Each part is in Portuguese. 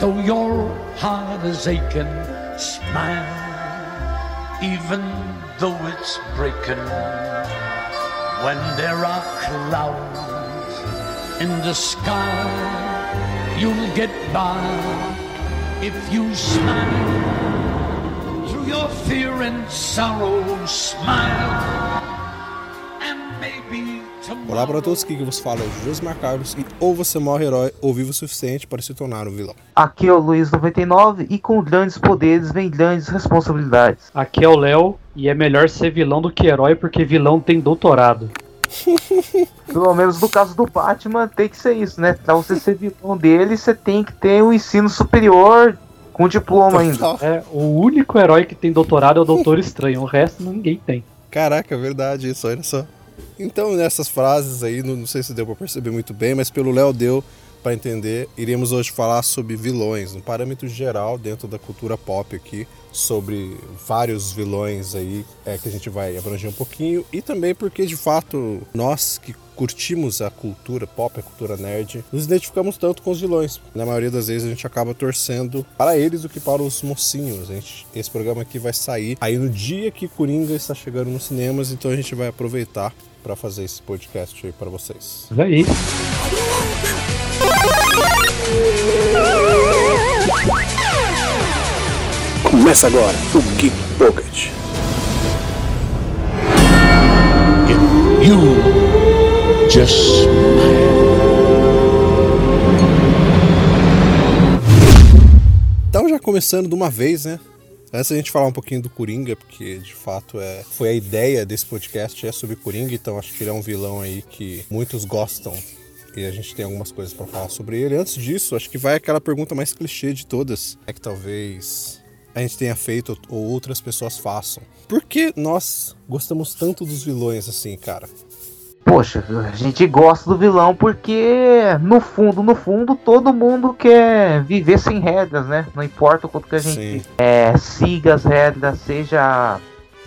Though your heart is aching, smile, even though it's breaking. When there are clouds in the sky, you'll get by if you smile. Through your fear and sorrow, smile. Olá para todos, aqui que vos fala é Josmar Carlos e ou você morre herói ou vive o suficiente para se tornar um vilão. Aqui é o Luiz99 e com grandes poderes vem grandes responsabilidades. Aqui é o Léo e é melhor ser vilão do que herói porque vilão tem doutorado. Pelo menos no caso do Batman tem que ser isso, né? Pra você ser vilão dele, você tem que ter um ensino superior com diploma ainda. É, o único herói que tem doutorado é o Doutor Estranho, o resto ninguém tem. Caraca, é verdade isso, olha só. Então, nessas frases aí, não, não sei se deu pra perceber muito bem, mas pelo Léo deu pra entender. Iremos hoje falar sobre vilões, um parâmetro geral dentro da cultura pop aqui, sobre vários vilões aí é, que a gente vai abranger um pouquinho e também porque de fato nós que curtimos a cultura pop, a cultura nerd, nos identificamos tanto com os vilões. Na maioria das vezes a gente acaba torcendo para eles do que para os mocinhos. Gente, esse programa aqui vai sair aí no dia que Coringa está chegando nos cinemas, então a gente vai aproveitar para fazer esse podcast aí para vocês. Olha aí. Começa agora o Geek Pocket. if you just smile. Então já começando de uma vez, né? Antes da gente falar um pouquinho do Coringa, porque de fato é, foi a ideia desse podcast é sobre Coringa, então acho que ele é um vilão aí que muitos gostam e a gente tem algumas coisas pra falar sobre ele. Antes disso, acho que vai aquela pergunta mais clichê de todas, é que talvez a gente tenha feito ou outras pessoas façam. Por que nós gostamos tanto dos vilões assim, cara? Poxa, a gente gosta do vilão porque, no fundo, no fundo, todo mundo quer viver sem regras, né? Não importa o quanto que a gente é, siga as regras, seja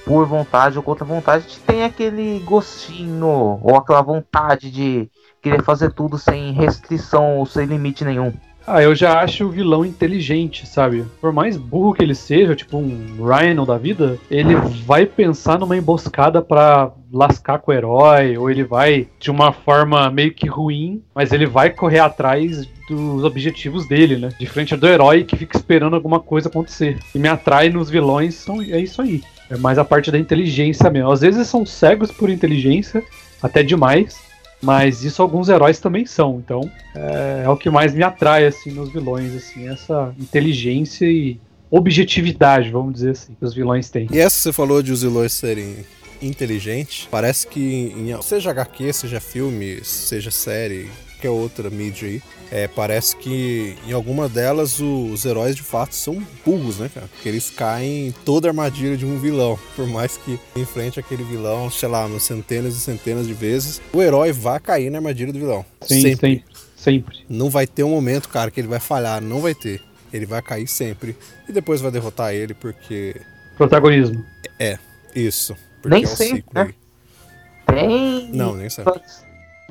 por vontade ou contra vontade, a gente tem aquele gostinho ou aquela vontade de querer fazer tudo sem restrição ou sem limite nenhum. Ah, eu já acho o vilão inteligente, sabe? Por mais burro que ele seja, tipo um Rhino da vida, ele vai pensar numa emboscada pra lascar com o herói, ou ele vai de uma forma meio que ruim, mas ele vai correr atrás dos objetivos dele, né? Diferente do herói que fica esperando alguma coisa acontecer. E me atrai nos vilões, são, é isso aí. É mais a parte da inteligência mesmo. Às vezes são cegos por inteligência, até demais. Mas isso alguns heróis também são, então é, é o que mais me atrai assim nos vilões, assim, essa inteligência e objetividade, vamos dizer assim, que os vilões têm. E essa que você falou de os vilões serem inteligentes, parece que em, seja HQ, seja filme, seja série, qualquer outra mídia aí, é, parece que em alguma delas os heróis de fato são burros, né, cara? Porque eles caem em toda a armadilha de um vilão. Por mais que enfrente aquele vilão, sei lá, umas centenas e centenas de vezes, o herói vai cair na armadilha do vilão. Sim, sempre. Sempre. Não vai ter um momento, cara, que ele vai falhar, não vai ter. Ele vai cair sempre. E depois vai derrotar ele, porque. Protagonismo. É, isso. Porque Nem é o sempre, ciclo né? aí. Tem. Não, nem sempre.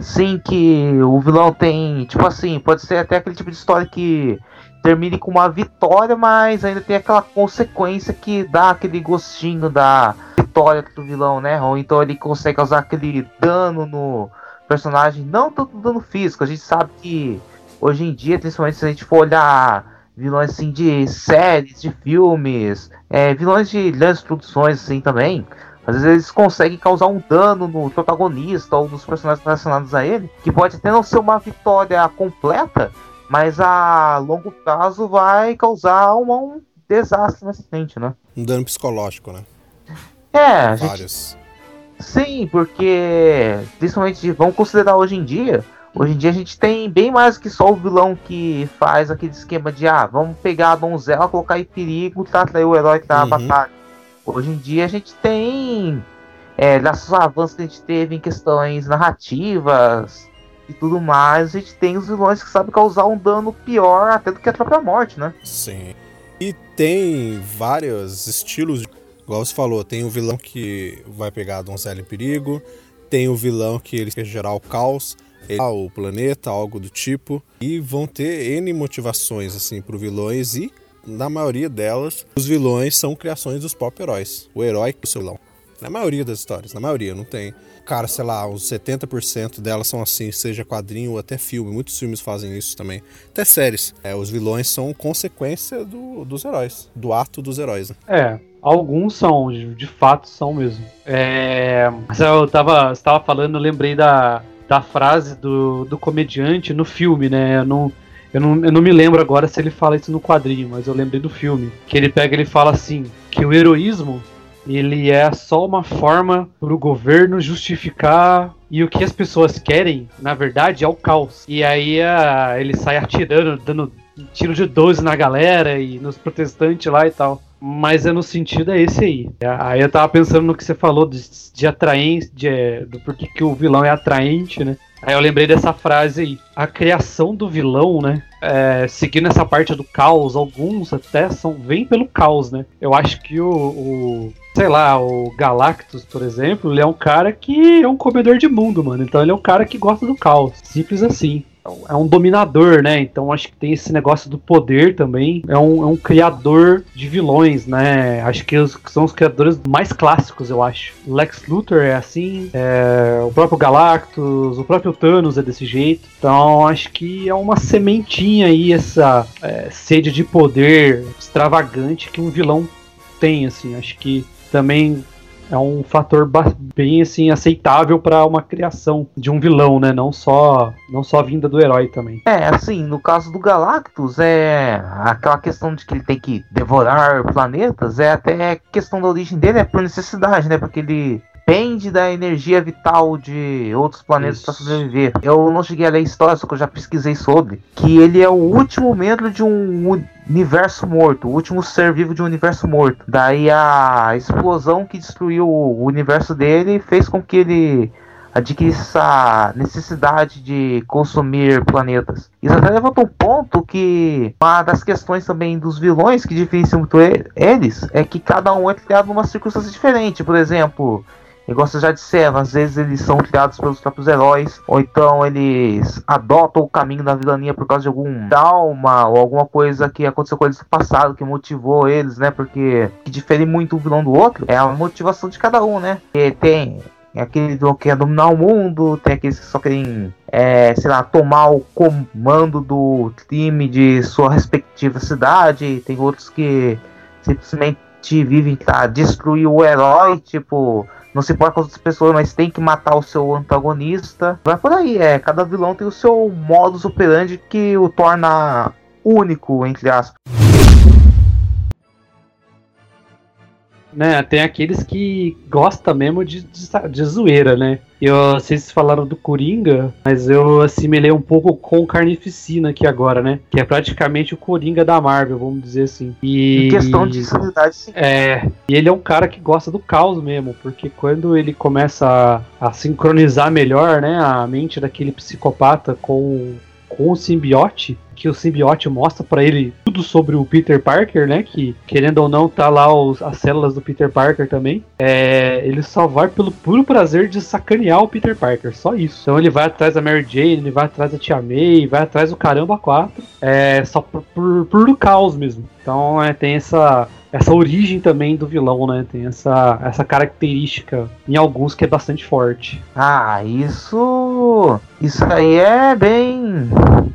Sim, que o vilão tem. Tipo assim, pode ser até aquele tipo de história que termine com uma vitória, mas ainda tem aquela consequência que dá aquele gostinho da vitória do vilão, né? Ou então ele consegue causar aquele dano no personagem, não tanto dano físico. A gente sabe que hoje em dia, principalmente se a gente for olhar vilões assim de séries, de filmes, é, vilões de grandes produções assim também. Às vezes eles conseguem causar um dano no protagonista ou nos personagens relacionados a ele, que pode até não ser uma vitória completa, mas a longo prazo vai causar um, um desastre nessa frente, né? Um dano psicológico, né? É, gente Vários. Sim, porque principalmente vamos considerar hoje em dia. Hoje em dia a gente tem bem mais que só o vilão que faz aquele esquema de ah, vamos pegar a donzela, colocar em perigo pra atrair o herói que tá Uhum. batalha. Hoje em dia a gente tem, é, avanços que a gente teve em questões narrativas e tudo mais, a gente tem os vilões que sabem causar um dano pior até do que a própria morte, né? Sim. E tem vários estilos. Igual você falou, tem o vilão que vai pegar a donzela em perigo, tem o vilão que ele quer gerar o caos. o planeta, algo do tipo, e vão ter N motivações assim para vilões e na maioria delas, os vilões são criações dos pop heróis. O herói o seu vilão. Na maioria das histórias, na maioria, não tem. Cara, sei lá, uns 70% delas são assim, seja quadrinho ou até filme. Muitos filmes fazem isso também. Até séries. É, os vilões são consequência do, dos heróis, do ato dos heróis. Né? É, alguns são, de, fato são mesmo. É, eu tava, você tava falando, eu lembrei da, da frase do, do comediante no filme, né? Eu não, eu, não, eu não me lembro agora se ele fala isso no quadrinho, mas eu lembrei do filme. Que ele pega e ele fala assim: que o heroísmo ele é só uma forma para o governo justificar e o que as pessoas querem, na verdade, é o caos. E aí a, ele sai atirando, dando tiro de 12 na galera e nos protestantes lá e tal. Mas é no sentido é esse aí. Aí eu tava pensando no que você falou de, de atraente, de, do porquê que o vilão é atraente, né? Aí eu lembrei dessa frase aí. A criação do vilão, né? É, seguindo essa parte do caos, alguns até são vêm pelo caos, né? Eu acho que o, o sei lá, o Galactus, por exemplo, ele é um cara que é um comedor de mundo, mano. Então ele é um cara que gosta do caos. Simples assim. É um dominador, né? Então acho que tem esse negócio do poder também. É um, é um criador de vilões, né? Acho que os, são os criadores mais clássicos, eu acho. Lex Luthor é assim, é, o próprio Galactus, o próprio Thanos é desse jeito. Então acho que é uma sementinha aí, essa é, sede de poder extravagante que um vilão tem, assim. Acho que também é um fator bem assim aceitável para uma criação de um vilão, né? Não só não só vinda do herói também. É, assim, no caso do Galactus, é aquela questão de que ele tem que devorar planetas, é até questão da origem dele é por necessidade, né? Porque ele depende da energia vital de outros planetas para sobreviver. Eu não cheguei a ler história, só que eu já pesquisei sobre. Que ele é o último membro de um universo morto, o último ser vivo de um universo morto. Daí a explosão que destruiu o universo dele fez com que ele adquirisse essa necessidade de consumir planetas. Isso até levanta um ponto que uma das questões também dos vilões que diferenciam muito eles é que cada um é criado numa circunstância diferente. Por exemplo, Igual vocês já disseram, às vezes eles são criados pelos próprios heróis, ou então eles adotam o caminho da vilania por causa de algum trauma ou alguma coisa que aconteceu com eles no passado que motivou eles, né? Porque que difere muito um vilão do outro é a motivação de cada um, né? E tem aquele que quer dominar o mundo, tem aqueles que só querem, é, sei lá, tomar o comando do time de sua respectiva cidade, tem outros que simplesmente vivem para destruir o herói, tipo não se importa com as outras pessoas, mas tem que matar o seu antagonista. Vai por aí, é. Cada vilão tem o seu modus operandi que o torna único, entre aspas. Né, tem aqueles que gostam mesmo de, de, de zoeira, né? Eu, vocês falaram do Coringa, mas eu assimilei um pouco com Carnificina aqui agora, né? Que é praticamente o Coringa da Marvel, vamos dizer assim. E, em questão de sanidade, sim. É, e ele é um cara que gosta do caos mesmo, porque quando ele começa a, a sincronizar melhor, né, a mente daquele psicopata com, com o simbiote, que o simbiote mostra para ele tudo sobre o Peter Parker, né? Que, querendo ou não, tá lá os, as células do Peter Parker também. É, ele só vai pelo puro prazer de sacanear o Peter Parker, só isso. Então ele vai atrás da Mary Jane, ele vai atrás da Tia May, vai atrás do Caramba 4, é, só por, por, por caos mesmo. Então é, tem essa essa origem também do vilão, né? Tem essa, essa característica em alguns que é bastante forte. Ah, isso. Isso aí é bem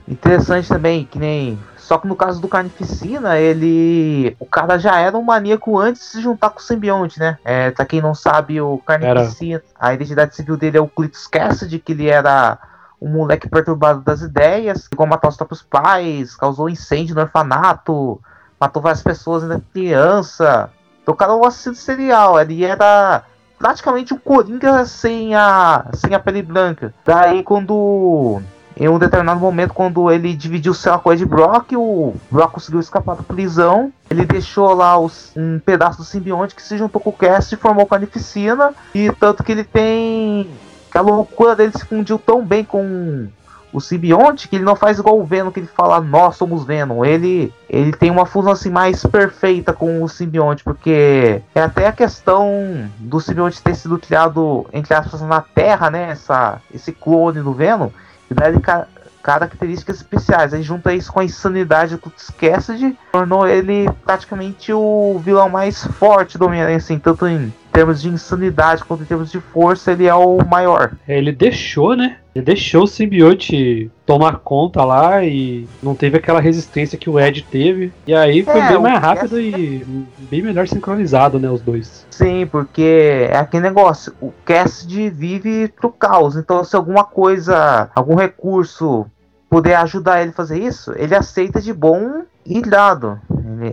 interessante também, que nem. Só que no caso do Carnificina, ele. O cara já era um maníaco antes de se juntar com o simbionte, né? É, pra quem não sabe, o Carnificina. Era. A identidade civil dele é o Clitus Cassidy, que ele era um moleque perturbado das ideias, ficou matar os próprios pais, causou incêndio no orfanato matou várias pessoas ainda criança. Então o cara é um assassino serial, ele era praticamente um Coringa sem a, sem a pele branca. Daí quando em um determinado momento, quando ele dividiu o céu com o Ed Brock, o Brock conseguiu escapar da prisão. Ele deixou lá os, um pedaço do simbionte que se juntou com o Cast e formou Carnificina. E tanto que ele tem. Que a loucura dele se fundiu tão bem com o simbionte, que ele não faz igual o Venom, que ele fala, nós somos Venom. Ele, ele tem uma fusão assim mais perfeita com o simbionte, porque é até a questão do simbionte ter sido criado, entre aspas, na Terra, né? Essa, esse clone do Venom. Ele ca características especiais. Aí junta isso com a insanidade do Cassidy, tornou ele praticamente o vilão mais forte do Homem-Aranha, assim, tanto em termos de insanidade quanto em termos de força, ele é o maior. É, ele deixou, né? Ele deixou o simbionte tomar conta lá e não teve aquela resistência que o Ed teve. E aí foi É, bem mais rápido Cassidy- e bem melhor sincronizado, né? Os dois. Sim, porque é aquele negócio, o Cassidy vive pro caos, então se alguma coisa, algum recurso puder ajudar ele a fazer isso, ele aceita de bom e dado.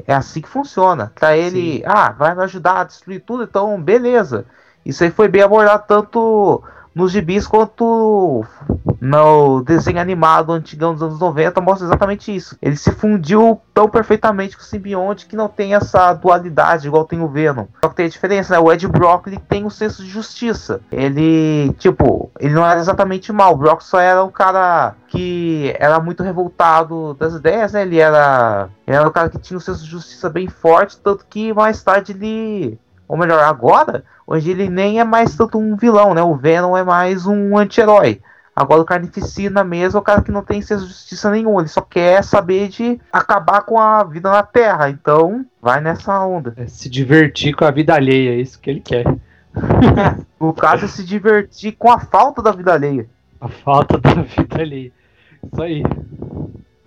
É assim que funciona. Pra ele, ah, vai me ajudar a destruir tudo, então beleza. Isso aí foi bem abordado tanto nos gibis quanto no desenho animado antigão dos anos 90 mostra exatamente isso. Ele se fundiu tão perfeitamente com o simbionte que não tem essa dualidade igual tem o Venom. Só que tem a diferença, né? O Ed Brock ele tem o senso de justiça. Ele, tipo, ele não era exatamente mal. O Brock só era um cara que era muito revoltado das ideias, né? Ele era, ele era um cara que tinha um senso de justiça bem forte, tanto que mais tarde ele ou melhor, agora, hoje ele nem é mais tanto um vilão, né? O Venom é mais um anti-herói. Agora o Carnificina mesmo é o cara que não tem senso de justiça nenhum. Ele só quer saber de acabar com a vida na Terra. Então, vai nessa onda. É se divertir com a vida alheia, é isso que ele quer. No caso, é se divertir com a falta da vida alheia. A falta da vida alheia. Isso aí.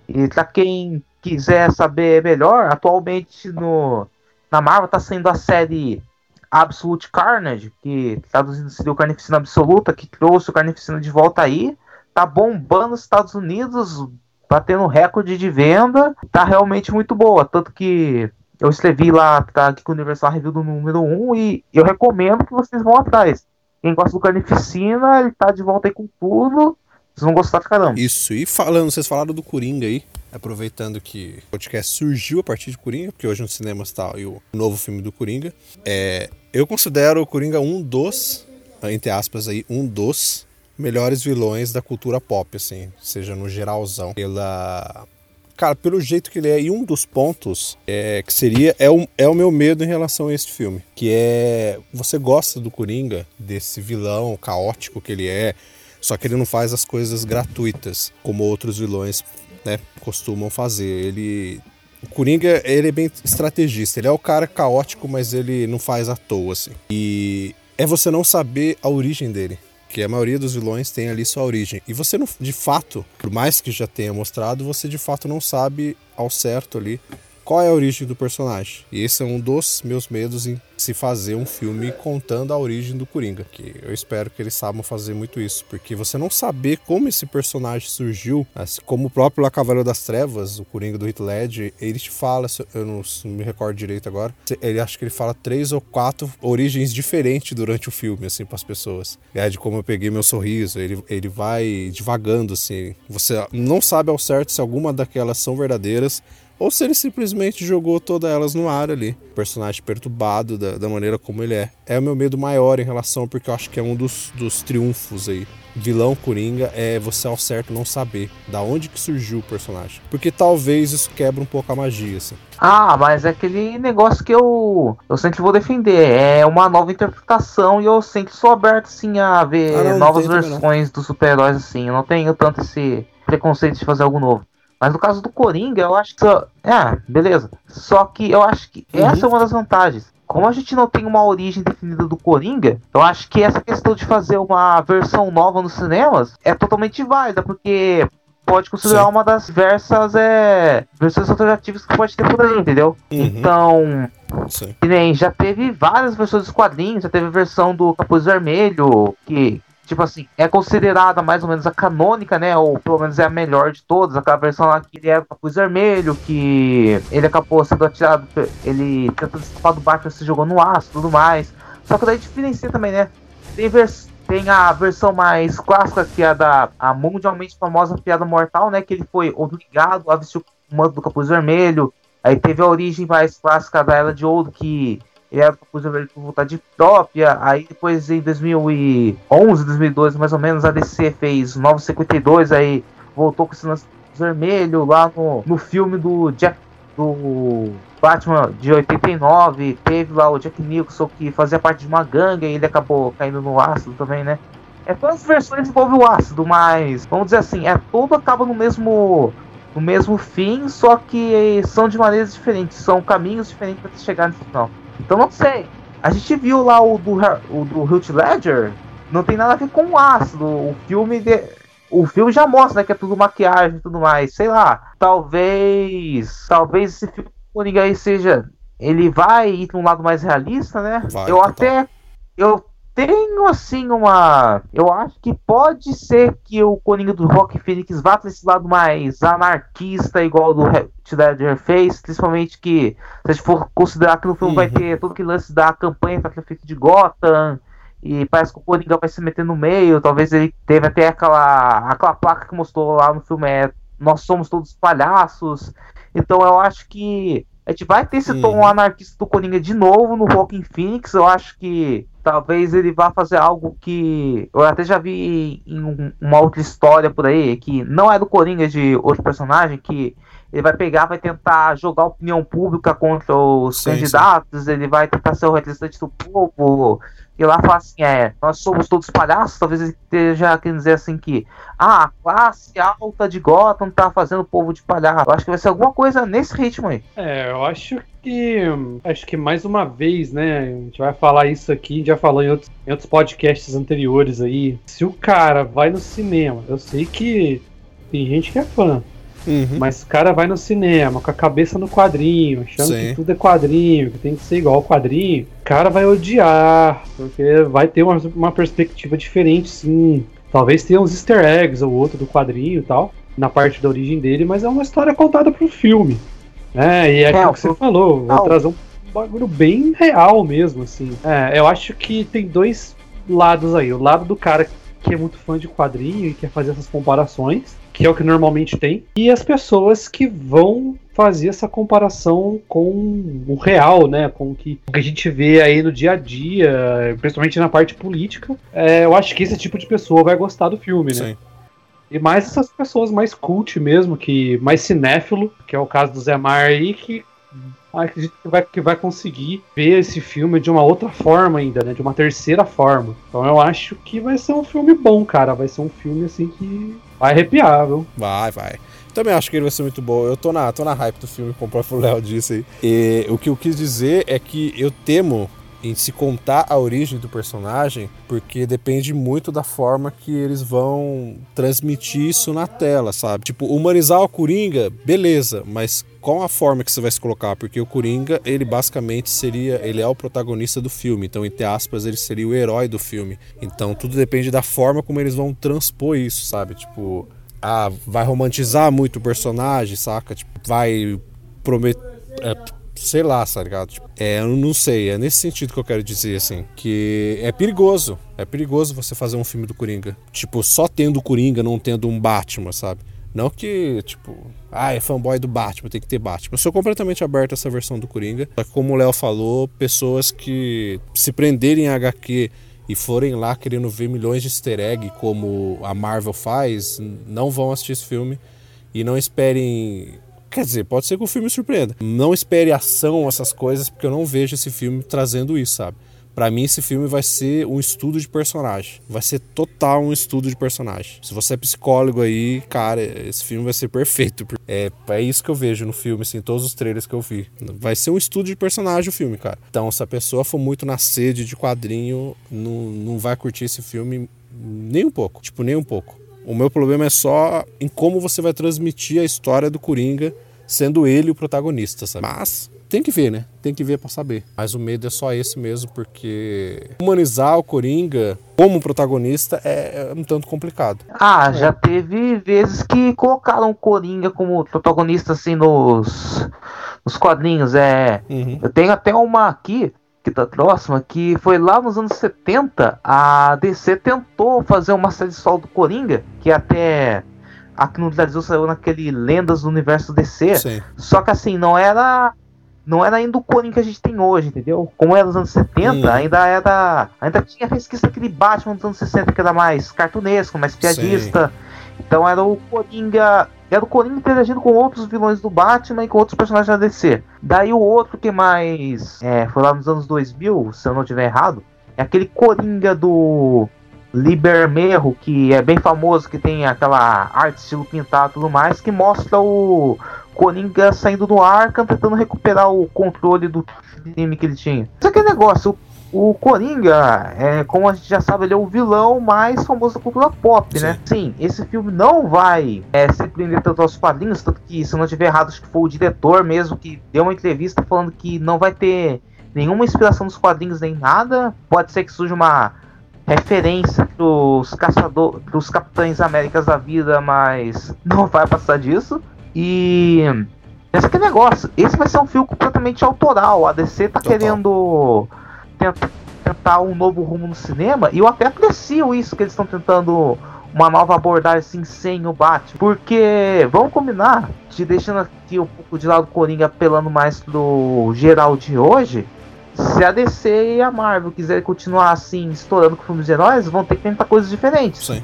E pra quem quiser saber melhor, atualmente no, na Marvel tá saindo a série Absolute Carnage, que traduzindo seria o Carnificina Absoluta, que trouxe o Carnificina de volta aí. Tá bombando nos Estados Unidos, batendo recorde de venda. Tá realmente muito boa. Tanto que eu escrevi lá pra Geek Universal Review do número 1 e eu recomendo que vocês vão atrás. Quem gosta do Carnificina, ele tá de volta aí com tudo. Vocês vão gostar pra caramba. Isso, e falando, vocês falaram do Coringa aí, aproveitando que o podcast surgiu a partir de Coringa, porque hoje no cinema está o novo filme do Coringa. É, eu considero o Coringa um dos, entre aspas aí, um dos melhores vilões da cultura pop, assim, seja no geralzão. Pela. Cara, pelo jeito que ele é, e um dos pontos é, que seria é o, é o meu medo em relação a este filme. Que é. Você gosta do Coringa, desse vilão caótico que ele é, só que ele não faz as coisas gratuitas, como outros vilões né, costumam fazer. Ele. O Coringa, ele é bem estrategista. Ele é o cara caótico, mas ele não faz à toa, assim. E é você não saber a origem dele. Que a maioria dos vilões tem ali sua origem. E você, não, de fato, por mais que já tenha mostrado, você de fato não sabe ao certo ali qual é a origem do personagem. E esse é um dos meus medos em se fazer um filme contando a origem do Coringa. Que eu espero que eles saibam fazer muito isso. Porque você não saber como esse personagem surgiu, assim, como o próprio La Cavaleiro das Trevas, o Coringa do Heath Ledger, ele te fala, eu não, não me recordo direito agora, ele acho que ele fala três ou quatro origens diferentes durante o filme, assim, para as pessoas. É de como eu peguei meu sorriso, ele, ele vai divagando, assim. Você não sabe ao certo se alguma daquelas são verdadeiras ou se ele simplesmente jogou todas elas no ar ali. Personagem perturbado da, da maneira como ele é. É o meu medo maior em relação, porque eu acho que é um dos, dos triunfos aí. Vilão Coringa é você ao certo não saber da onde que surgiu o personagem. Porque talvez isso quebra um pouco a magia, assim. Ah, mas é aquele negócio que eu, eu sempre vou defender. É uma nova interpretação e eu sempre sou aberto assim a ver Ah, não, novas versões dos super-heróis assim. Eu não tenho tanto esse preconceito de fazer algo novo. Mas no caso do Coringa, eu acho que. Só... É, beleza. Só que eu acho que Uhum. essa é uma das vantagens. Como a gente não tem uma origem definida do Coringa, eu acho que essa questão de fazer uma versão nova nos cinemas é totalmente válida, porque pode considerar Sim. uma das diversas é, versões alternativas que pode ter por aí, entendeu? Uhum. Então, Sim. nem, já teve várias versões dos quadrinhos, já teve a versão do Capuz Vermelho, que, tipo assim, é considerada mais ou menos a canônica, né? Ou pelo menos é a melhor de todas. Aquela versão lá que ele é o Capuz Vermelho, que ele acabou sendo atirado, ele tentando escapar do Batman, se jogou no aço tudo mais. Só que daí diferencia também, né? Tem, vers tem a versão mais clássica, que é a da a mundialmente famosa Piada Mortal, né? Que ele foi obrigado a vestir o manto do Capuz Vermelho. Aí teve a origem mais clássica da Era de Ouro, que ele era o Capuz Vermelho por vontade própria. Aí depois, em 2011, 2012, mais ou menos, a DC fez 952, aí voltou com esse lance vermelho lá no, no filme do Jack do Batman de 89, teve lá o Jack Nicholson que fazia parte de uma gangue e ele acabou caindo no ácido também, né? É todas as versões envolvem o ácido, mas vamos dizer assim, é tudo acaba no mesmo no mesmo fim, só que são de maneiras diferentes, são caminhos diferentes para chegar nesse final. Então não sei. A gente viu lá o do o do Heath Ledger, não tem nada a ver com o ácido. O filme de, o filme já mostra né, que é tudo maquiagem e tudo mais. Sei lá. Talvez. Talvez esse filme Coringa aí seja. Ele vai ir para um lado mais realista, né? Vai, eu até. Eu tenho assim uma. Eu acho que pode ser que o Coringa do Rock Phoenix vá para esse lado mais anarquista, igual do Ledger fez. Principalmente que, se a gente for considerar que no filme vai Uhum. ter todo aquele lance da campanha prefeito de Gotham. E parece que o Coringa vai se meter no meio. Talvez ele teve até aquela, aquela placa que mostrou lá no filme: é Nós somos todos palhaços. Então eu acho que a gente vai ter esse tom Uhum. anarquista do Coringa de novo no Rockin' Phoenix. Eu acho que talvez ele vá fazer algo que eu até já vi em um- uma outra história por aí, que não é do Coringa, de outro personagem, que ele vai pegar, vai tentar jogar a opinião pública contra os Sim, candidatos, ele vai tentar ser o representante do povo, e lá fala assim, é, nós somos todos palhaços, talvez ele esteja querendo dizer assim que ah, a classe alta de Gotham tá fazendo o povo de palhaço. Eu acho que vai ser alguma coisa nesse ritmo aí. É, eu acho que. Acho que mais uma vez, né? A gente vai falar isso aqui, a gente já falou em outros, em outros podcasts anteriores aí. Se o cara vai no cinema, eu sei que tem gente que é fã, Uhum. mas o cara vai no cinema com a cabeça no quadrinho, achando Sim. que tudo é quadrinho, que tem que ser igual ao quadrinho, o cara vai odiar, porque vai ter uma, uma perspectiva diferente, sim. Talvez tenha uns easter eggs ou outro do quadrinho e tal, na parte da origem dele, mas é uma história contada pro filme. né? e é aquilo É, que você falou, vou o- trazer um bagulho bem real mesmo, assim. É, eu acho que tem dois lados aí. O lado do cara que é muito fã de quadrinho e quer fazer essas comparações, que é o que normalmente tem, e as pessoas que vão fazer essa comparação com o real, né? Com o que, a gente vê aí no dia a dia, principalmente na parte política. É, eu acho que esse tipo de pessoa vai gostar do filme, né? Sim. E mais essas pessoas mais cult mesmo, que mais cinéfilo, que é o caso do Zé Mar aí, que acredito que vai, que vai conseguir ver esse filme de uma outra forma ainda, né? De uma terceira forma. Então eu acho que vai ser um filme bom, cara. Vai ser um filme assim que vai arrepiar, viu? Vai, vai. Também acho que ele vai ser muito bom. Eu tô na, tô na hype do filme, como o próprio Léo disse aí. E o que eu quis dizer é que eu temo em se contar a origem do personagem, porque depende muito da forma que eles vão transmitir isso na tela, sabe? Tipo, humanizar o Coringa, beleza, mas qual a forma que você vai se colocar? Porque o Coringa, ele basicamente seria, ele é o protagonista do filme, então entre aspas, ele seria o herói do filme. Então tudo depende da forma como eles vão transpor isso, sabe? Tipo, ah, vai romantizar muito o personagem, saca? Tipo, vai prometer. Sei lá, tá ligado? Tipo, é, eu não sei, é nesse sentido que eu quero dizer, assim. Que é perigoso. É perigoso você fazer um filme do Coringa. Tipo, só tendo o Coringa, não tendo um Batman, sabe? Não que, tipo, ah, é fanboy do Batman, tem que ter Batman. Eu sou completamente aberto a essa versão do Coringa. Só que, como o Léo falou, pessoas que se prenderem a HQ e forem lá querendo ver milhões de easter egg como a Marvel faz, não vão assistir esse filme e não esperem. Quer dizer, pode ser que o filme surpreenda. Não espere ação, essas coisas, porque eu não vejo esse filme trazendo isso, sabe? Pra mim, esse filme vai ser um estudo de personagem. Vai ser total um estudo de personagem. Se você é psicólogo aí, cara, esse filme vai ser perfeito. É, é isso que eu vejo no filme, assim, todos os trailers que eu vi. Vai ser um estudo de personagem o filme, cara. Então, se a pessoa for muito na sede de quadrinho, não, não vai curtir esse filme nem um pouco. Tipo, nem um pouco. O meu problema é só em como você vai transmitir a história do Coringa, sendo ele o protagonista, sabe? Mas tem que ver, né? Tem que ver pra saber. Mas o medo é só esse mesmo, porque humanizar o Coringa como protagonista é, é um tanto complicado. Ah, já teve vezes que colocaram o Coringa como protagonista assim nos, nos quadrinhos. É, Uhum. eu tenho até uma aqui que tá próxima que foi lá nos anos 70 a DC tentou fazer uma série solo do Coringa que até aqui no Brasil saiu naquele Lendas do Universo DC. Sim. Só que assim, não era. Não era ainda o Coringa que a gente tem hoje, entendeu? Como era nos anos 70, Hum. ainda era. Ainda tinha resquício daquele Batman dos anos 60 que era mais cartunesco, mais piadista. Então era o Coringa. Era o Coringa interagindo com outros vilões do Batman e com outros personagens da DC. Daí o outro que mais. É, foi lá nos anos 2000, se eu não estiver errado. É aquele Coringa do. Libermerro, que é bem famoso, que tem aquela arte estilo pintado e tudo mais, que mostra o Coringa saindo do arca tentando recuperar o controle do time que ele tinha. Aqui é negócio, o Coringa, é, como a gente já sabe, ele é o vilão mais famoso da cultura pop, né? Sim, esse filme não vai é, se prender tanto aos quadrinhos, tanto que, se eu não estiver errado, acho que foi o diretor mesmo que deu uma entrevista falando que não vai ter nenhuma inspiração nos quadrinhos nem nada. Pode ser que surja uma referência pros caçadores, pros Capitães Américas da vida, mas não vai passar disso. E esse é negócio, esse vai ser um filme completamente autoral. A DC tá Total. querendo tentar, um novo rumo no cinema, e eu até aprecio isso que eles estão tentando uma nova abordagem assim sem o Batman. Porque, vamos combinar, te deixando aqui um pouco de lado o Coringa apelando mais pro geral de hoje. Se a DC e a Marvel quiserem continuar assim, estourando com filmes de heróis, vão ter que tentar coisas diferentes. Sim.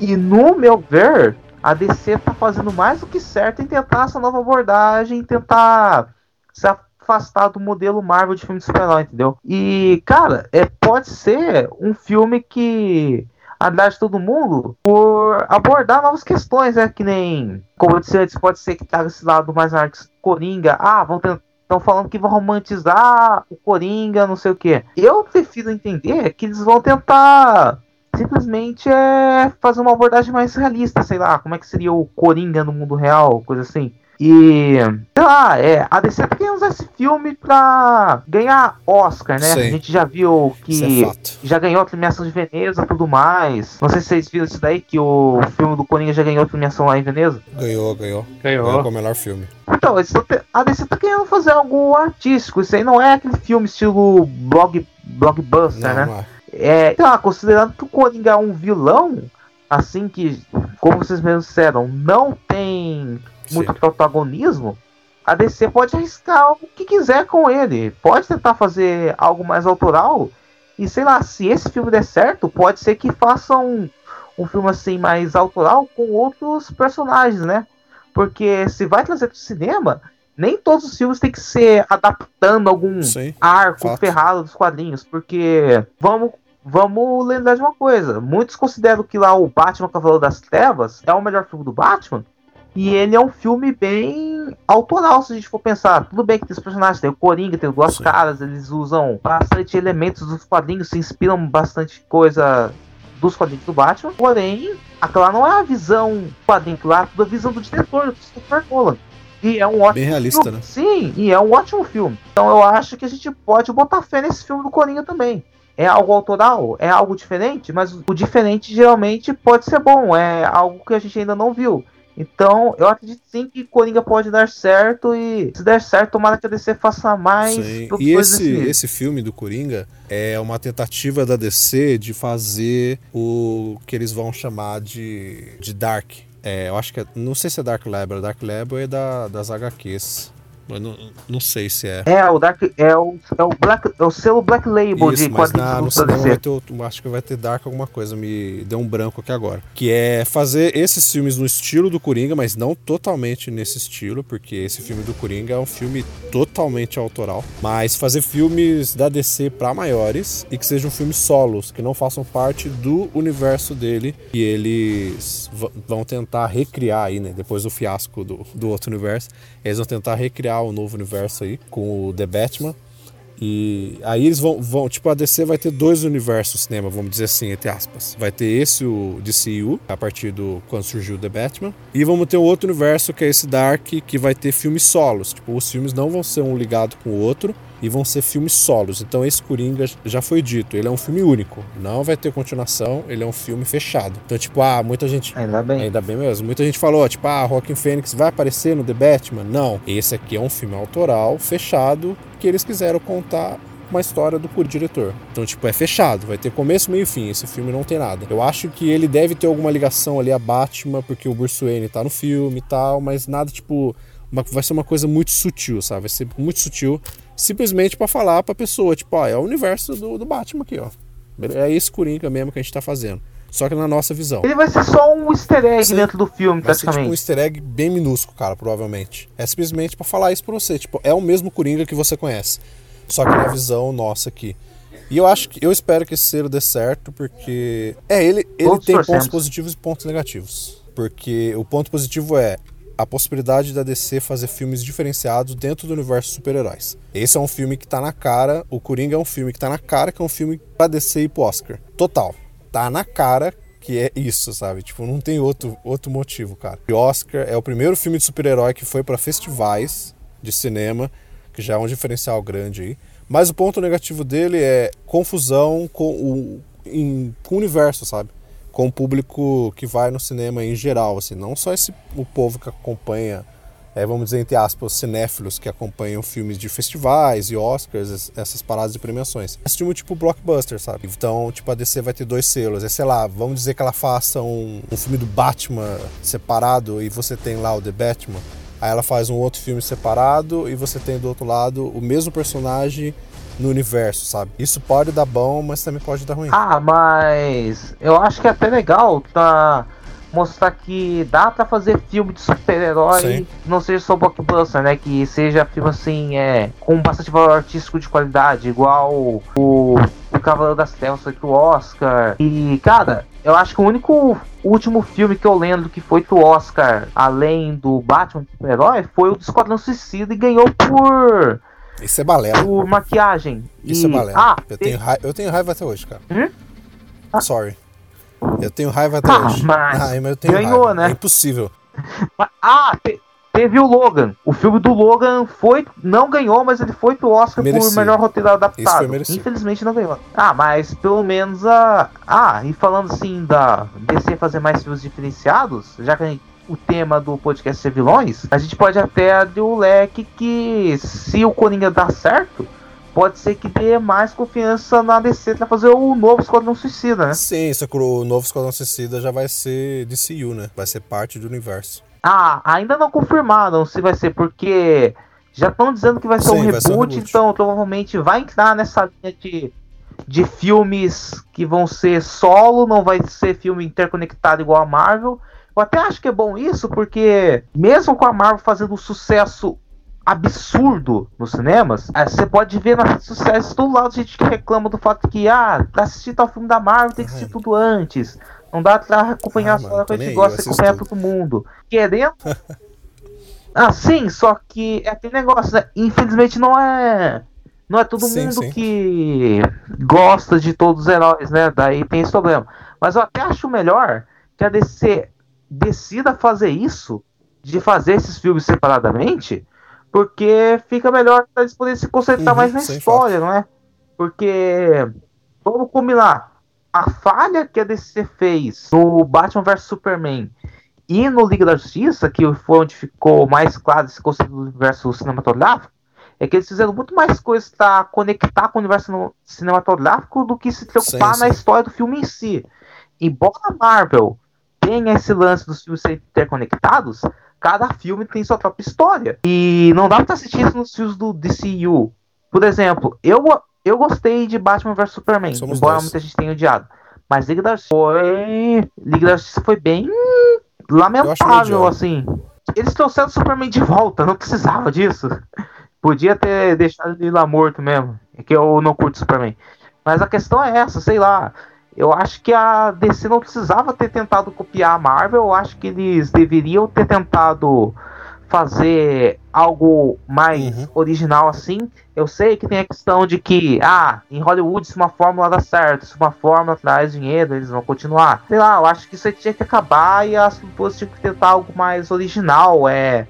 E no meu ver, a DC tá fazendo mais do que certo em tentar essa nova abordagem, tentar se afastar do modelo Marvel de filme de super-herói, entendeu? E, cara, é, pode ser um filme que agrade todo mundo por abordar novas questões, né? Que nem, como eu disse antes, pode ser que traga esse lado mais artes Coringa. Ah, vão tentar. Estão falando que vão romantizar o Coringa, não sei o que. Eu prefiro entender que eles vão tentar simplesmente é fazer uma abordagem mais realista, sei lá, como é que seria o Coringa no mundo real, coisa assim. E, sei lá, é, a DC tá querendo usar esse filme pra ganhar Oscar, né? Sim. A gente já viu é que fato. já ganhou a premiação de Veneza e tudo mais. Não sei se vocês viram isso daí, que o filme do Coringa já ganhou a premiação lá em Veneza. Ganhou, ganhou. Ganhou Ganhou. como melhor filme. Então, a DC tá querendo fazer algo artístico. Isso aí não é aquele filme estilo blog, blockbuster, Não, né? não é. É, sei lá, considerando que o Coringa é um vilão, assim que, como vocês mesmos disseram, não tem muito Sim. protagonismo, a DC pode arriscar o que quiser com ele. Pode tentar fazer algo mais autoral. E sei lá, se esse filme der certo, pode ser que façam um, um filme assim mais autoral com outros personagens, né? Porque se vai trazer pro cinema, nem todos os filmes têm que ser adaptando algum Sim. arco Fato. ferrado dos quadrinhos, porque vamos vamos lembrar de uma coisa, muitos consideram que lá o Batman Cavaleiro das Trevas é o melhor filme do Batman, e ele é um filme bem autoral, se a gente for pensar. Tudo bem que tem os personagens, tem o Coringa, tem o Duas Sim. Caras, eles usam bastante elementos dos quadrinhos, se inspiram bastante coisa dos quadrinhos do Batman, porém, aquela não é a visão quadrinho, lá é tudo a visão do diretor, do Christopher Nolan. E é um ótimo Bem realista, filme. né? Sim, e é um ótimo filme. Então eu acho que a gente pode botar fé nesse filme do Coringa também. É algo autoral, é algo diferente, mas o diferente geralmente pode ser bom, é algo que a gente ainda não viu. Então, eu acredito sim que Coringa pode dar certo e se der certo, tomara que a DC faça mais Sim. E esse, esse filme do Coringa é uma tentativa da DC de fazer o que eles vão chamar de, de Dark. É, eu acho que é, não sei se é Dark Label, Dark Label é da, das HQs. Eu não, não sei se é. É, o Dark é o, é o, Black, é o selo Black Label Isso, de mas na, no da cinema vai ter, acho que vai ter Dark alguma coisa, me deu um branco aqui agora. Que é fazer esses filmes no estilo do Coringa, mas não totalmente nesse estilo, porque esse filme do Coringa é um filme totalmente autoral. Mas fazer filmes da DC pra maiores e que sejam filmes solos, que não façam parte do universo dele. E eles vão tentar recriar aí, né? Depois do fiasco do, do outro universo, eles vão tentar recriar o novo universo aí com o The Batman. E aí eles vão, vão, tipo, a DC vai ter dois universos cinema, vamos dizer assim, entre aspas. Vai ter esse, o DCU, a partir do quando surgiu o The Batman. E vamos ter um outro universo, que é esse Dark, que vai ter filmes solos. Tipo, os filmes não vão ser um ligado com o outro, e vão ser filmes solos. Então esse Coringa já foi dito, ele é um filme único. Não vai ter continuação, ele é um filme fechado. Então, tipo, ah, muita gente Ainda bem. Ainda bem mesmo. Muita gente falou, tipo, ah, Joaquin Phoenix vai aparecer no The Batman. Não. Esse aqui é um filme autoral, fechado, que eles quiseram contar uma história do por diretor. Então, tipo, é fechado, vai ter começo, meio e fim. Esse filme não tem nada. Eu acho que ele deve ter alguma ligação ali a Batman, porque o Bruce Wayne tá no filme e tal, mas nada, tipo, uma- vai ser uma coisa muito sutil, sabe? Vai ser muito sutil, simplesmente pra falar pra pessoa, tipo, ó, é o universo do, do Batman aqui, ó. É esse Coringa mesmo que a gente tá fazendo. Só que na nossa visão. Ele vai ser só um easter egg Sim. dentro do filme, Vai ser tipo um praticamente. easter egg bem minúsculo, cara, provavelmente. É simplesmente pra falar isso pra você. Tipo, é o mesmo Coringa que você conhece. Só que na visão nossa aqui. E eu acho que eu espero que esse selo dê certo, porque. É, ele, ele Todos tem pontos positivos e pontos negativos. Porque o ponto positivo é a possibilidade da DC fazer filmes diferenciados dentro do universo de super-heróis. Esse é um filme que tá na cara, o Coringa é um filme que tá na cara que é um filme pra DC e pro Oscar. Total. Tá na cara que é isso, sabe? Tipo, não tem outro, outro motivo, cara. O Oscar é o primeiro filme de super-herói que foi pra festivais de cinema, que já é um diferencial grande aí. Mas o ponto negativo dele é confusão com o, em- com o universo, sabe? Com o público que vai no cinema em geral, assim, não só esse, o povo que acompanha, é, vamos dizer, entre aspas, cinéfilos que acompanham filmes de festivais e Oscars, es- essas paradas de premiações. Esse filme tipo blockbuster, sabe? Então, tipo, a DC vai ter dois selos. É, sei lá, vamos dizer que ela faça um, um filme do Batman separado e você tem lá o The Batman. Aí ela faz um outro filme separado e você tem do outro lado o mesmo personagem no universo, sabe? Isso pode dar bom, mas também pode dar ruim. Ah, mas eu acho que é até legal tá mostrar que dá pra fazer filme de super-herói não seja só blockbuster, né? Que seja filme assim, é, com bastante valor artístico de qualidade, igual o, o Cavaleiro das Trevas foi pro Oscar. E, cara, eu acho que o único último filme que eu lembro que foi pro Oscar, além do Batman super-herói, foi o do Esquadrão Suicida e ganhou por, Isso é balela. por maquiagem. Isso é E- balela. Ah, eu, tenho raiva, eu tenho raiva até hoje, cara. Hum? Sorry. Eu tenho raiva até Ah, hoje. mas Ai, mas eu tenho ganhou, raiva. né? É impossível. Ah, te- teve o Logan. O filme do Logan foi. Não ganhou, mas ele foi pro Oscar Merecido. por melhor roteiro Isso adaptado. foi merecido. Infelizmente não ganhou. Ah, mas pelo menos a. Ah, e falando assim da DC fazer mais filmes diferenciados, já que a gente- o tema do podcast é vilões, a gente pode até abrir o leque que se o Coringa dar certo. Pode ser que dê mais confiança na DC pra fazer o novo Esquadrão Suicida, né? Sim, só que o novo Esquadrão Suicida já vai ser DCU, né? Vai ser parte do universo. Ah, ainda não confirmaram se vai ser, porque já estão dizendo que vai ser um Sim, vai ser um reboot, reboot. então provavelmente vai entrar nessa linha de, de filmes que vão ser solo, não vai ser filme interconectado igual a Marvel. Eu até acho que é bom isso, porque mesmo com a Marvel fazendo um sucesso absurdo nos cinemas, eh, você pode ver redes sociais todo lado gente que reclama do fato que, ah, pra assistir tal filme da Marvel tem que assistir tudo antes. Não dá pra acompanhar Ah, só mano, a gente gosta de acompanhar todo mundo. Querendo. ah, sim, só que é aquele negócio, né? Infelizmente não é. Não é todo Sim, mundo sim. que gosta de todos os heróis, né? Daí tem esse problema. Mas eu até acho melhor que a DC decida fazer isso, de fazer esses filmes separadamente, porque fica melhor pra eles poderem se concentrar Uhum, mais na história, não é? Porque, vamos combinar, a falha que a DC fez no Batman vs Superman e no Liga da Justiça, que foi onde ficou mais claro esse conceito do universo cinematográfico, é que eles fizeram muito mais coisas para conectar com o universo cinematográfico do que se preocupar Sim, na sim. história do filme em si. Embora a Marvel tenha esse lance dos filmes serem interconectados, cada filme tem sua própria história. E não dá pra assistir isso nos filmes do DCU. Por exemplo, eu, eu gostei de Batman vs Superman, Somos embora dois. muita gente tenha odiado. Mas Liga da Justiça foi. Liga da Justiça foi bem lamentável, assim. Eles trouxeram o Superman de volta, não precisava disso. Podia ter deixado ele lá morto mesmo. É que eu não curto Superman. Mas a questão é essa, sei lá. Eu acho que a DC não precisava ter tentado copiar a Marvel. Eu acho que eles deveriam ter tentado fazer algo mais Uhum. original assim. Eu sei que tem a questão de que, ah, em Hollywood se uma fórmula dá certo, se uma fórmula traz dinheiro, eles vão continuar. Sei lá, eu acho que isso aí tinha que acabar e as pessoas tinham que tentar algo mais original, é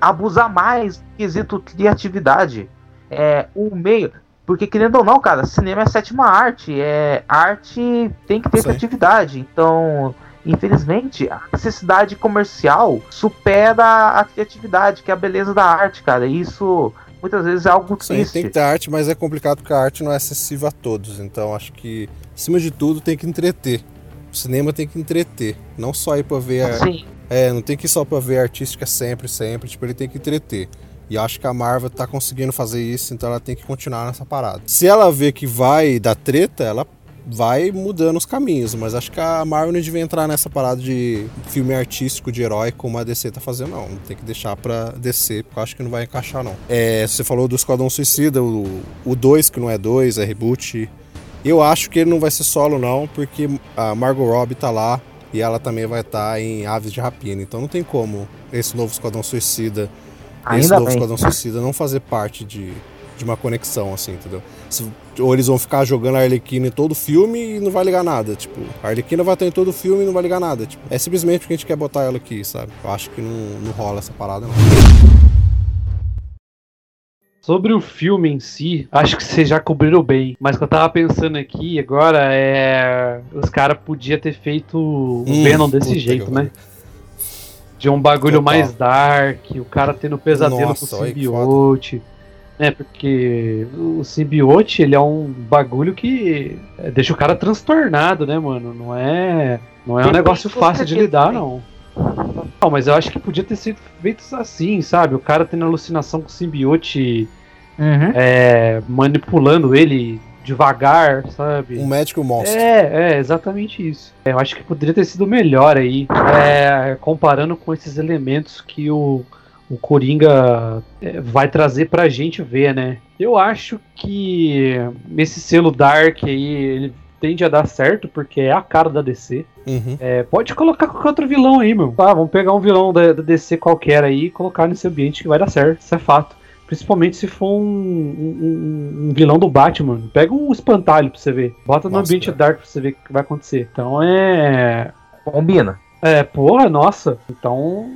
abusar mais do quesito criatividade. É, o meio. Porque querendo ou não, cara, cinema é a sétima arte. É, arte tem que ter Sim. criatividade. Então, infelizmente, a necessidade comercial supera a criatividade, que é a beleza da arte, cara. E isso muitas vezes é algo Sim, triste. tem que ter arte, mas é complicado porque a arte não é acessível a todos. Então acho que, acima de tudo, tem que entreter. O cinema tem que entreter. Não só ir pra ver. A... Sim, É, não tem que ir só pra ver a artística sempre, sempre. Tipo, ele tem que entreter. E acho que a Marvel tá conseguindo fazer isso, então ela tem que continuar nessa parada. Se ela vê que vai dar treta, ela vai mudando os caminhos. Mas acho que a Marvel não devia entrar nessa parada de filme artístico de herói como a DC tá fazendo, não. Tem que deixar pra DC, porque eu acho que não vai encaixar, não. É, você falou do Esquadrão Suicida, o 2, que não é 2, é reboot. Eu acho que ele não vai ser solo, não, porque a Margot Robbie tá lá e ela também vai estar em Aves de Rapina. Então não tem como esse novo Esquadrão Suicida, esse Ainda novo bem. Esquadrão Suicida não fazer parte de, de uma conexão, assim, entendeu? Se- ou eles vão ficar jogando a Arlequina em todo filme e não vai ligar nada. Tipo, a Arlequina vai estar em todo filme e não vai ligar nada. Tipo, é simplesmente porque a gente quer botar ela aqui, sabe? Eu acho que não, não rola essa parada, não. Sobre o filme em si, acho que vocês já cobriram bem. Mas o que eu tava pensando aqui agora é. Os caras podiam ter feito o Hum, Venom desse jeito, né? De um bagulho Total. mais dark, o cara tendo pesadelo Nossa, com o simbiote. Né, porque o simbiote, ele é um bagulho que deixa o cara transtornado, né, mano? Não é, não é um negócio fácil de lidar, não. Não, mas eu acho que podia ter sido feito assim, sabe? O cara tendo alucinação com o simbiote Uhum. é, manipulando ele devagar, sabe? Um médico monstro. É, é, exatamente isso. É, eu acho que poderia ter sido melhor aí, é, comparando com esses elementos que o, o Coringa é, vai trazer pra gente ver, né? Eu acho que esse selo Dark aí, ele tende a dar certo, porque é a cara da DC. Uhum. É, pode colocar qualquer outro vilão aí, meu. Tá, vamos pegar um vilão da, da DC qualquer aí e colocar nesse ambiente que vai dar certo. Isso é fato. Principalmente se for um, um- um- vilão do Batman. Pega um espantalho pra você ver. Bota no Nossa, ambiente cara. dark pra você ver o que vai acontecer. Então é. Combina. É, porra, nossa. Então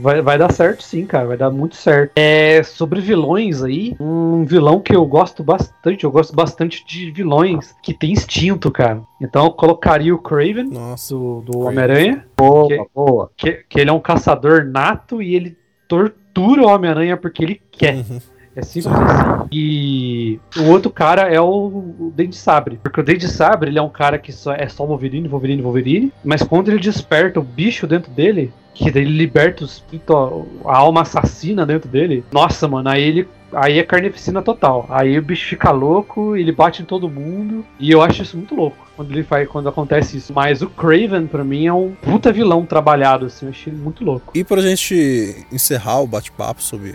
vai, vai dar certo sim, cara. Vai dar muito certo. É, sobre vilões aí, um vilão que eu gosto bastante. Eu gosto bastante de vilões que tem instinto, cara. Então eu colocaria o Craven Nossa. do, do. Homem-Aranha. Boa, Que- boa. Que, que ele é um caçador nato e ele tortura o Homem-Aranha porque ele quer. Uhum. É simples assim. E o outro cara é o, Dente Sabre. Porque o Dente Sabre ele é um cara que só, é só Wolverine, Wolverine, Wolverine. Mas quando ele desperta o bicho dentro dele, que daí ele liberta o espírito, a alma assassina dentro dele. Nossa, mano, aí ele. Aí é carnificina total. Aí o bicho fica louco, ele bate em todo mundo. E eu acho isso muito louco quando ele faz, quando acontece isso. Mas o Craven, pra mim, é um puta vilão trabalhado, assim. Eu achei muito louco. E pra gente encerrar o bate-papo sobre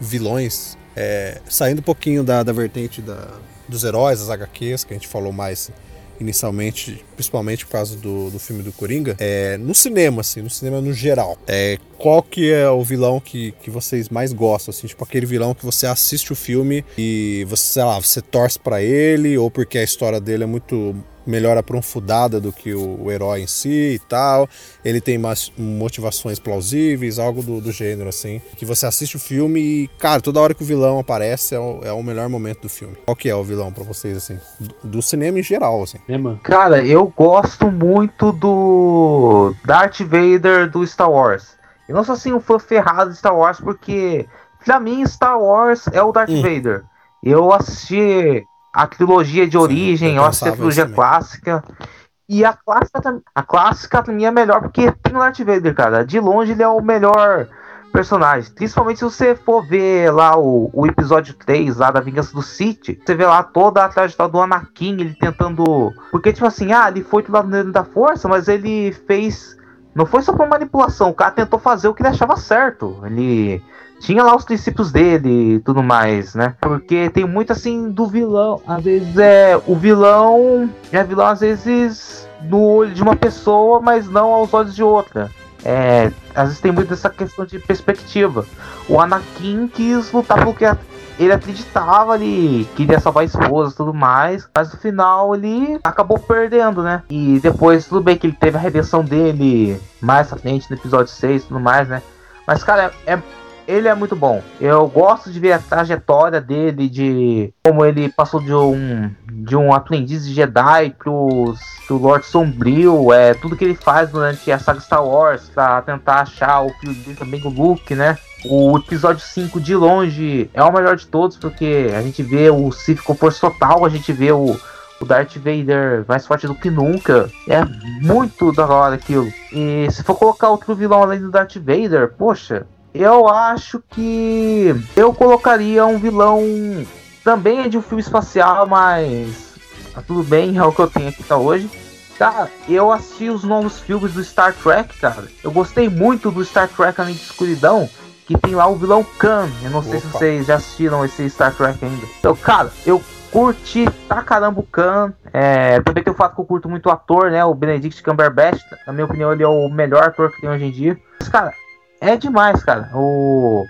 vilões, é, saindo um pouquinho da, da vertente da- dos heróis, das HQs, que a gente falou mais inicialmente, principalmente por causa do, do filme do Coringa, é, no cinema, assim, no cinema no geral, é, qual que é o vilão que, que vocês mais gostam, assim, tipo aquele vilão que você assiste o filme e você, sei lá, você torce pra ele, ou porque a história dele é muito melhor aprofundada do que o, o herói em si e tal, ele tem mais motivações plausíveis, algo do, do gênero, assim. Que você assiste o filme e, cara, toda hora que o vilão aparece é o, é o melhor momento do filme. Qual que é o vilão pra vocês, assim? Do, do cinema em geral, assim. Mano? Cara, eu gosto muito do Darth Vader do Star Wars. Eu não sou assim um fã ferrado de Star Wars, porque pra mim Star Wars é o Darth Hum. Vader. Eu assisti a trilogia de origem, eu eu assisti a trilogia também. clássica. E a clássica, a clássica pra mim é melhor porque tem o Darth Vader, cara. De longe ele é o melhor personagem. Principalmente se você for ver lá o, o episódio 3 lá da Vingança do Sith, você vê lá toda a trajetória do Anakin, ele tentando. Porque, tipo assim, ah, ele foi do lado da força, mas ele fez. Não foi só por manipulação, o cara tentou fazer o que ele achava certo. Ele tinha lá os princípios dele e tudo mais, né? Porque tem muito assim do vilão. Às vezes é. O vilão é vilão, às vezes, no olho de uma pessoa, mas não aos olhos de outra. É, às vezes tem muito essa questão de perspectiva. O Anakin quis lutar pelo que ele acreditava, ele queria salvar a esposa e tudo mais, mas no final ele acabou perdendo, né? E depois, tudo bem que ele teve a redenção dele mais pra frente no episódio 6 e tudo mais, né? Mas, cara, é, ele é muito bom. Eu gosto de ver a trajetória dele, de como ele passou de um, de um aprendiz de Jedi pro, pro Lord Sombrio, é, tudo que ele faz durante a saga Star Wars pra tentar achar o filho dele também, o Luke, né? O episódio 5 de longe é o melhor de todos, porque a gente vê o Sith com força total, a gente vê o, o Darth Vader mais forte do que nunca. É muito da hora aquilo. E se for colocar outro vilão além do Darth Vader, poxa, eu acho que eu colocaria um vilão também é de um filme espacial, mas tá tudo bem, é o que eu tenho aqui tá hoje. Cara, eu assisti os novos filmes do Star Trek, cara. Eu gostei muito do Star Trek Além de Escuridão, que tem lá o vilão Khan. Eu não sei se Opa. vocês já assistiram esse Star Trek ainda. Então, cara, eu curti pra caramba o Khan. É, também tem o fato que eu curto muito o ator, né? O Benedict Cumberbatch. Na minha opinião, ele é o melhor ator que tem hoje em dia. Mas, cara, é demais, cara. O,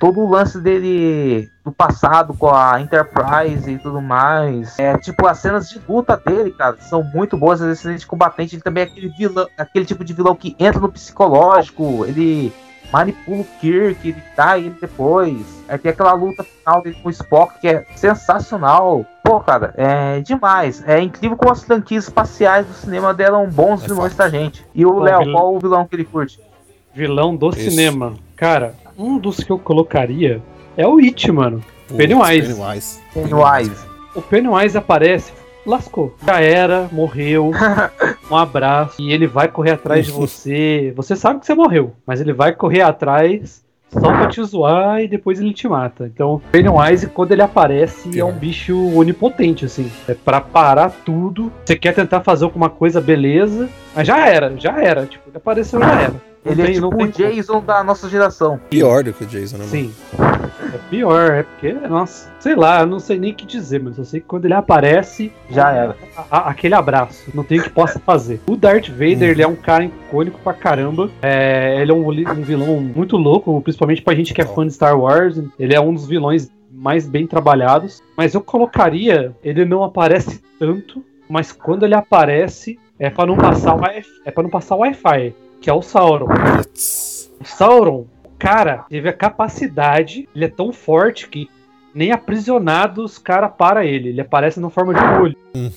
todo o lance dele do passado com a Enterprise e tudo mais. É, tipo, as cenas de luta dele, cara, são muito boas. As excelente combatente. Ele também é aquele vilão, aquele tipo de vilão que entra no psicológico. Ele manipula o Kirk, ele dá ele depois. Aí tem aquela luta final dele com o Spock, que é sensacional. Pô, cara, é demais. É incrível como as franquias espaciais do cinema deram bons É vilões pra gente. E o Léo, qual o vilão que ele curte? Vilão do Isso. cinema. Cara, um dos que eu colocaria é o It, mano. Putz, Pennywise. Pennywise. Pennywise. O Pennywise aparece, lascou. Já era, morreu. Um abraço. E ele vai correr atrás de você. Você sabe que você morreu, mas ele vai correr atrás só pra te zoar e depois ele te mata. Então, Pennywise, quando ele aparece, é um bicho onipotente, assim. É pra parar tudo. Você quer tentar fazer alguma coisa, beleza. Mas já era, já era. Tipo, ele apareceu, já era. Ele é tem- tipo não o Jason da nossa geração. Pior do que o Jason, né, mano? Sim. É pior, é porque, nossa, sei lá, eu não sei nem o que dizer, mas eu sei que quando ele aparece, Já era. a- a- aquele abraço, não tem o que possa fazer. O Darth Vader, ele é um cara icônico pra caramba. É, ele é um, um vilão muito louco, principalmente pra gente que é fã de Star Wars. Ele é um dos vilões mais bem trabalhados. Mas eu colocaria, ele não aparece tanto, mas quando ele aparece, é pra não passar o Wi- é para não passar o Wi-Fi, que é o Sauron. O Sauron, o cara, teve a capacidade, ele é tão forte que nem aprisionados, cara para ele. Ele aparece na forma de olho. Hum.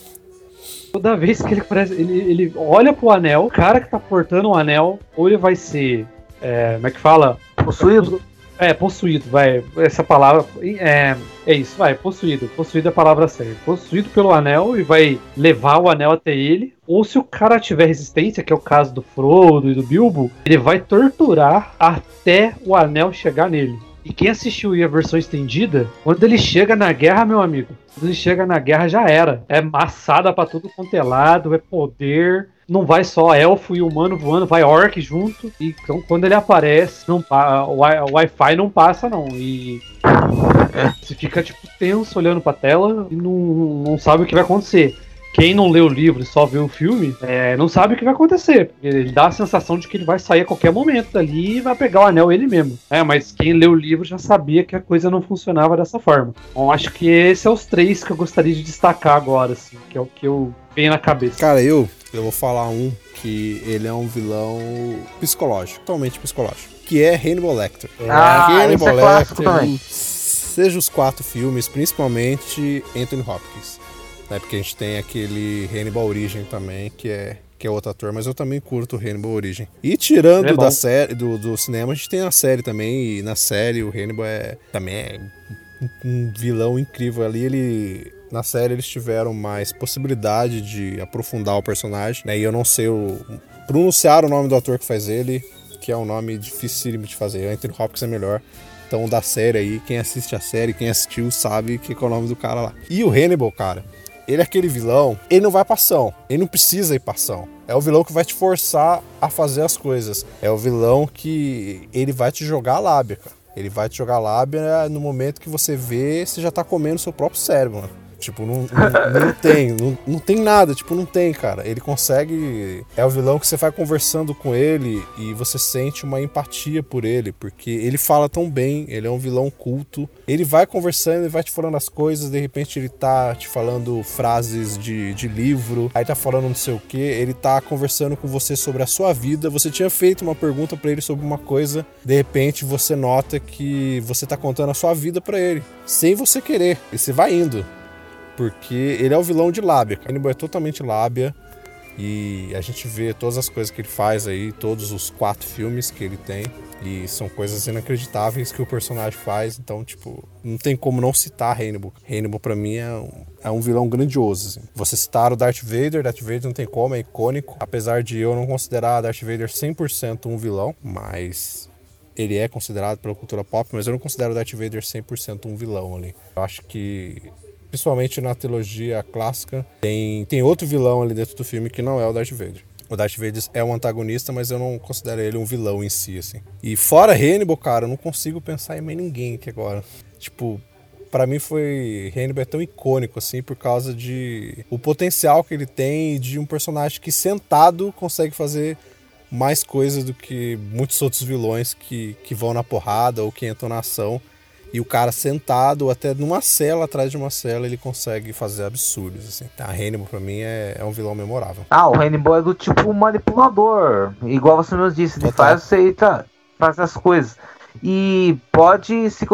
Toda vez que ele aparece, ele, ele olha pro anel, o cara que tá portando o anel, ou ele vai ser. é, como é que fala? Possuído? É, possuído, vai. Essa palavra. É, é isso, vai, possuído. Possuído é a palavra certa. Possuído pelo anel e vai levar o anel até ele. Ou se o cara tiver resistência, que é o caso do Frodo e do Bilbo, ele vai torturar até o anel chegar nele. E quem assistiu a versão estendida, quando ele chega na guerra, meu amigo, quando ele chega na guerra já era. É massada pra tudo quanto é lado, é poder. Não vai só elfo e humano voando, vai orc junto. E então, quando ele aparece, não o Wi- o Wi-Fi não passa, não. E você fica tipo tenso olhando pra tela e não, não sabe o que vai acontecer. Quem não lê o livro e só vê o filme, é, não sabe o que vai acontecer. Ele dá a sensação de que ele vai sair a qualquer momento dali e vai pegar o anel ele mesmo. É, mas quem lê o livro já sabia que a coisa não funcionava dessa forma. Então acho que esses são os três que eu gostaria de destacar agora, assim, que é o que eu venho na cabeça. Cara, eu, eu vou falar um que ele é um vilão psicológico, totalmente psicológico, que é Hannibal Lecter. Ah, Hannibal esse é também. seja os quatro filmes, principalmente Anthony Hopkins, né? Porque a gente tem aquele Hannibal Origem também, que é que é outro ator, mas eu também curto o Hannibal Origem. E tirando É da série do, do cinema, a gente tem a série também, e na série o Hannibal é também é um- vilão incrível ali, ele na série eles tiveram mais possibilidade de aprofundar o personagem, né? E eu não sei o pronunciar o nome do ator que faz ele, que é um nome dificílimo de fazer. Anthony Hopkins é melhor. Então, da série aí, quem assiste a série, quem assistiu, sabe que que é o nome do cara lá. E o Hannibal, cara, ele é aquele vilão, ele não vai pra ação, ele não precisa ir pra ação. É o vilão que vai te forçar a fazer as coisas. É o vilão que ele vai te jogar a lábia, cara. Ele vai te jogar a lábia no momento que você vê, você já tá comendo seu próprio cérebro, mano. Tipo, não, não, não tem, não, não tem nada, tipo, não tem, cara. Ele consegue. É o vilão que você vai conversando com ele e você sente uma empatia por ele, porque ele fala tão bem, ele é um vilão culto. Ele vai conversando, ele vai te falando as coisas, de repente ele tá te falando frases de, de livro, aí tá falando não sei o que, ele tá conversando com você sobre a sua vida. Você tinha feito uma pergunta pra ele sobre uma coisa, de repente você nota que você tá contando a sua vida pra ele, sem você querer, e você vai indo porque ele é o vilão de lábia. Hannibal é totalmente lábia e a gente vê todas as coisas que ele faz aí, todos os quatro filmes que ele tem e são coisas inacreditáveis que o personagem faz. Então, tipo, não tem como não citar Hannibal. Hannibal pra mim é um, é um vilão grandioso. assim. Você citar o Darth Vader, Darth Vader não tem como, é icônico. Apesar de eu não considerar Darth Vader 100% um vilão, mas ele é considerado pela cultura pop, mas eu não considero Darth Vader 100% um vilão ali. Eu acho que, principalmente na trilogia clássica, tem, tem outro vilão ali dentro do filme que não é o Darth Vader. O Darth Vader é um antagonista, mas eu não considero ele um vilão em si, assim. E fora Hannibal, cara, eu não consigo pensar em mais ninguém aqui agora. Tipo, Pra mim foi. Hannibal é tão icônico, assim, por causa de. O potencial que ele tem de um personagem que sentado consegue fazer mais coisas do que muitos outros vilões que, que vão na porrada ou que entram na ação. E o cara sentado, até numa cela, atrás de uma cela, ele consegue fazer absurdos, assim. A Hannibal, pra mim, é, é um vilão memorável. Ah, o Hannibal é do tipo manipulador. Igual você nos disse, ele Total. faz você tá, faz as coisas. E pode se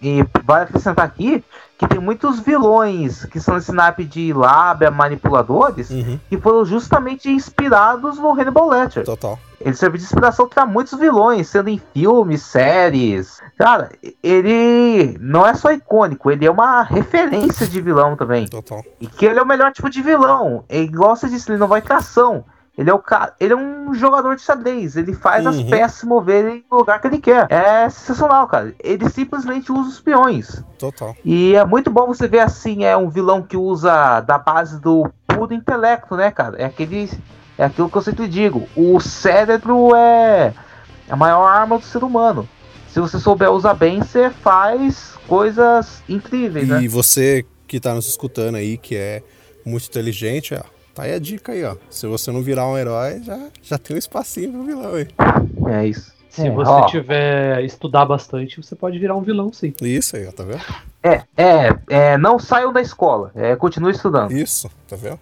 e vai acrescentar aqui que tem muitos vilões que são esse naipe de lábia manipuladores Uhum, que foram justamente inspirados no Hannibal Lecter. total. Ele serve de inspiração para muitos vilões, sendo em filmes, séries. Cara, ele não é só icônico, ele é uma referência de vilão também. Total. E que ele é o melhor tipo de vilão. Igual você disse, ele não vai ter ação. Ele é, o cara, ele é um jogador de xadrez. Ele faz as Uhum. peças se moverem no lugar que ele quer. É sensacional, cara. Ele simplesmente usa os peões. Total. E é muito bom você ver assim, é um vilão que usa da base do puro intelecto, né, cara? É aquele. É aquilo que eu sempre digo. O cérebro é a maior arma do ser humano. Se você souber usar bem, você faz coisas incríveis, né? E você que tá nos escutando aí, que é muito inteligente, ó, tá aí a dica aí, ó. Se você não virar um herói, já, já tem um espacinho pro vilão aí. É isso. Se É, você ó. tiver estudar bastante, você pode virar um vilão, sim. Isso aí, ó, tá vendo? É, é, é, não saiam da escola. É, continue estudando. Isso, tá vendo?